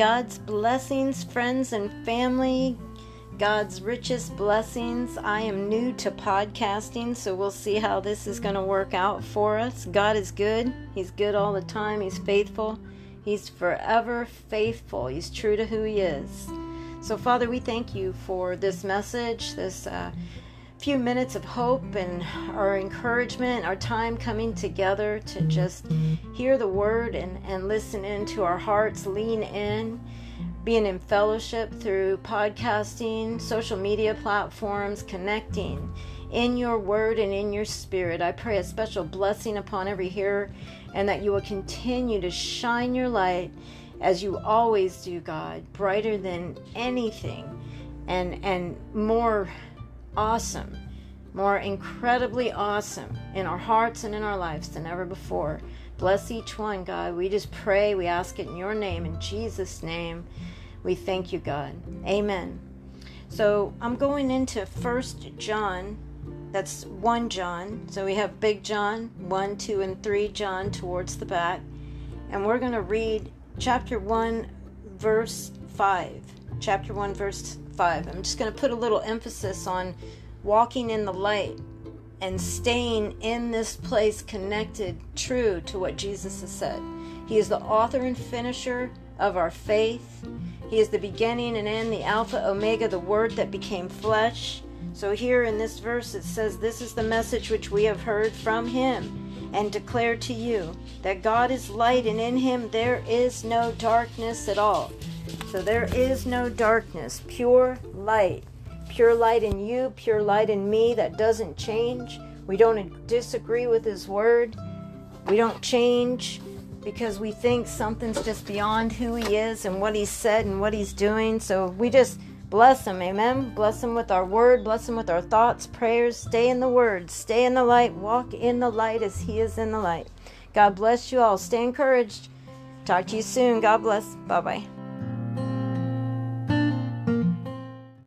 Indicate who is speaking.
Speaker 1: God's blessings, friends and family. God's richest blessings. I am new to podcasting, so we'll see how this is going to work out for us. God is good. He's good all the time. He's faithful. He's forever faithful. He's true to who He is. So, Father, we thank you for this message, this uh, few minutes of hope and our encouragement, our time coming together to just hear the word and, and listen into our hearts, lean in, being in fellowship through podcasting, social media platforms, connecting in your word and in your spirit. I pray a special blessing upon every hearer and that you will continue to shine your light as you always do, God, brighter than anything and and more awesome, more incredibly awesome in our hearts and in our lives than ever before. Bless each one, God. We just pray, we ask it in your name, in Jesus' name. We thank you, God. Amen. So I'm going into First John. That's 1 John. So we have Big John, 1, 2, and 3 John towards the back. And we're going to read chapter 1, verse 5. Chapter 1, verse 5. I'm just going to put a little emphasis on walking in the light and staying in this place connected, true to what Jesus has said. He is the author and finisher of our faith. He is the beginning and end, the Alpha, Omega, the Word that became flesh. So, here in this verse, it says, This is the message which we have heard from Him and declare to you that God is light, and in Him there is no darkness at all. So there is no darkness, pure light. Pure light in you, pure light in me that doesn't change. We don't disagree with His Word. We don't change because we think something's just beyond who He is and what He's said and what He's doing. So we just bless Him, amen. Bless Him with our Word, bless Him with our thoughts, prayers. Stay in the Word, stay in the light, walk in the light as He is in the light. God bless you all. Stay encouraged. Talk to you soon. God bless. Bye bye.